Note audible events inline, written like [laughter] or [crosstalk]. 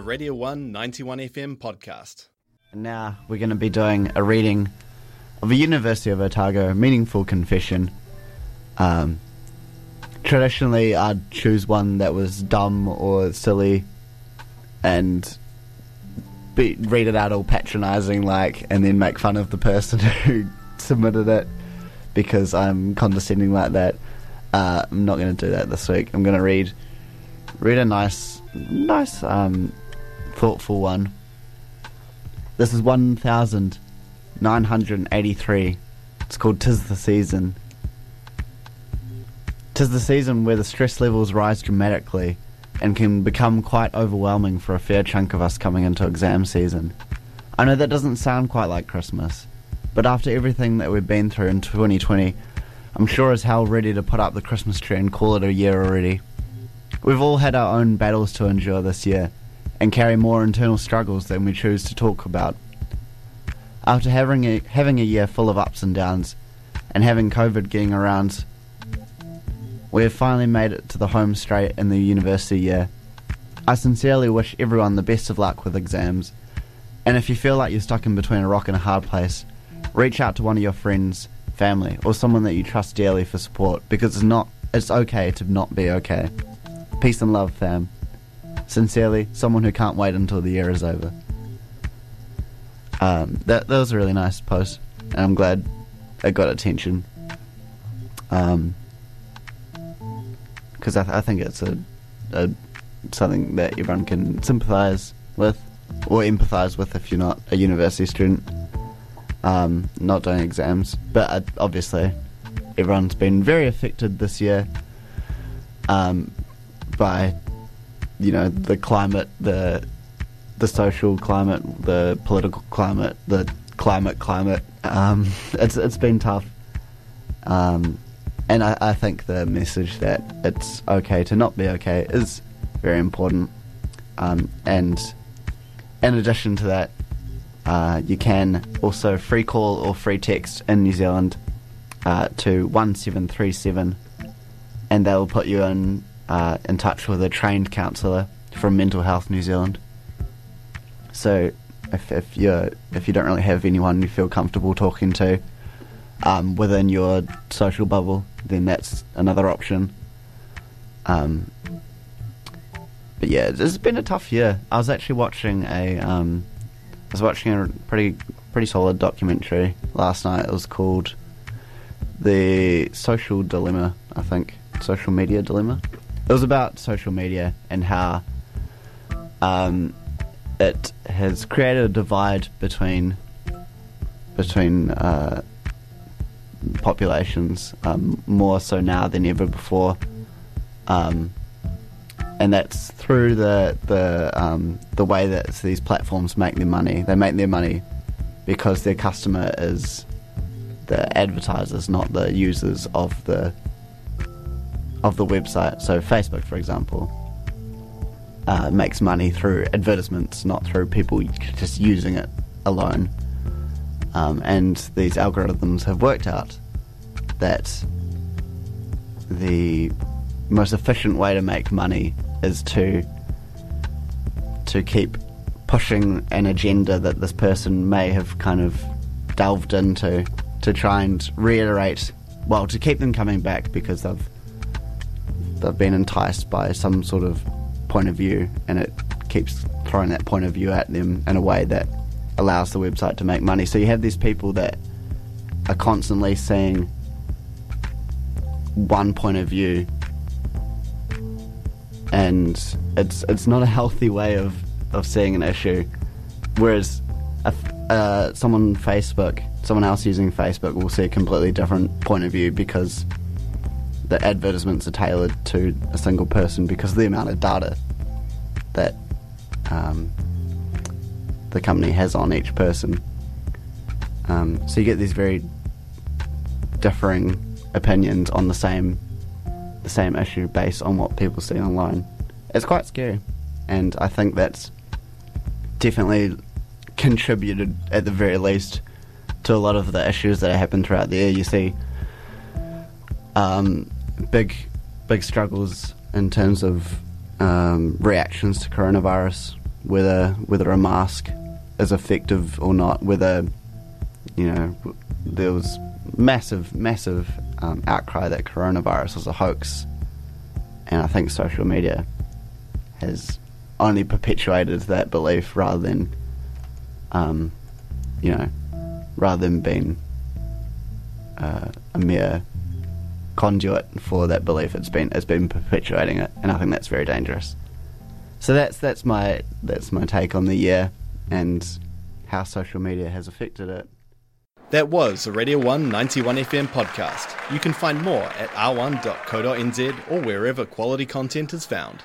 a Radio 1 91 FM podcast. And now we're going to be doing a reading of a University of Otago meaningful confession. Um, traditionally, I'd choose one that was dumb or silly and be, read it out all patronising like, and then make fun of the person [laughs] who submitted it because I'm condescending like that. Uh, I'm not going to do that this week. I'm going to read read a nice, nice, um, thoughtful one. This is 1983. It's called Tis the Season. Tis the season where the stress levels rise dramatically and can become quite overwhelming for a fair chunk of us coming into exam season. I know that doesn't sound quite like Christmas, but after everything that we've been through in 2020, I'm sure as hell ready to put up the Christmas tree and call it a year already. We've all had our own battles to endure this year and carry more internal struggles than we choose to talk about. After having a, having a year full of ups and downs and having COVID getting around, we have finally made it to the home straight in the university year. I sincerely wish everyone the best of luck with exams, and if you feel like you're stuck in between a rock and a hard place, reach out to one of your friends, family, or someone that you trust dearly for support because it's not it's okay to not be okay. Peace and love, fam. Sincerely, someone who can't wait until the year is over. Um, that that was a really nice post, and I'm glad it got attention. Um, because I, th- I think it's a, a something that everyone can sympathise with or empathise with if you're not a university student, um, not doing exams. But uh, obviously, everyone's been very affected this year um, by you know the climate, the the social climate, the political climate, the climate climate. Um, it's it's been tough, um, and I, I think the message that it's okay to not be okay is very important. Um, and in addition to that, uh, you can also free call or free text in New Zealand uh, to one seven three seven, and they'll put you in uh, in touch with a trained counsellor from Mental Health New Zealand. So if if you if you don't really have anyone you feel comfortable talking to um, within your social bubble, then that's another option. Um, but yeah, it's been a tough year. I was actually watching a um, I was watching a pretty pretty solid documentary last night. It was called The Social Dilemma, I think. Social Media Dilemma. It was about social media and how um, it has created a divide between between uh, populations um, more so now than ever before, um, and that's through the the um, the way that these platforms make their money. They make their money because their customer is the advertisers, not the users of the of the website. So Facebook, for example, uh, makes money through advertisements, not through people just using it alone. Um, and these algorithms have worked out that the most efficient way to make money is to to keep pushing an agenda that this person may have kind of delved into to try and reiterate well to keep them coming back because they've they've been enticed by some sort of point of view and it keeps throwing that point of view at them in a way that allows the website to make money. So you have these people that are constantly seeing one point of view and it's it's not a healthy way of, of seeing an issue. Whereas a, uh, someone on Facebook, someone else using Facebook will see a completely different point of view because the advertisements are tailored to a single person because of the amount of data that um, the company has on each person. Um, so you get these very differing opinions on the same the same issue based on what people see online. It's quite scary, and I think that's definitely contributed at the very least to a lot of the issues that happen throughout the year. You see um, big big struggles in terms of um, reactions to coronavirus whether whether a mask is effective or not, whether you know there was massive massive um, outcry that coronavirus was a hoax, and I think social media has only perpetuated that belief rather than um, you know rather than being uh, a mere conduit for that belief. It's been it's been perpetuating it, and I think that's very dangerous. So that's that's my that's my take on the year and how social media has affected it. That was a Radio 1 91 FM podcast. You can find more at r1.co.nz or wherever quality content is found.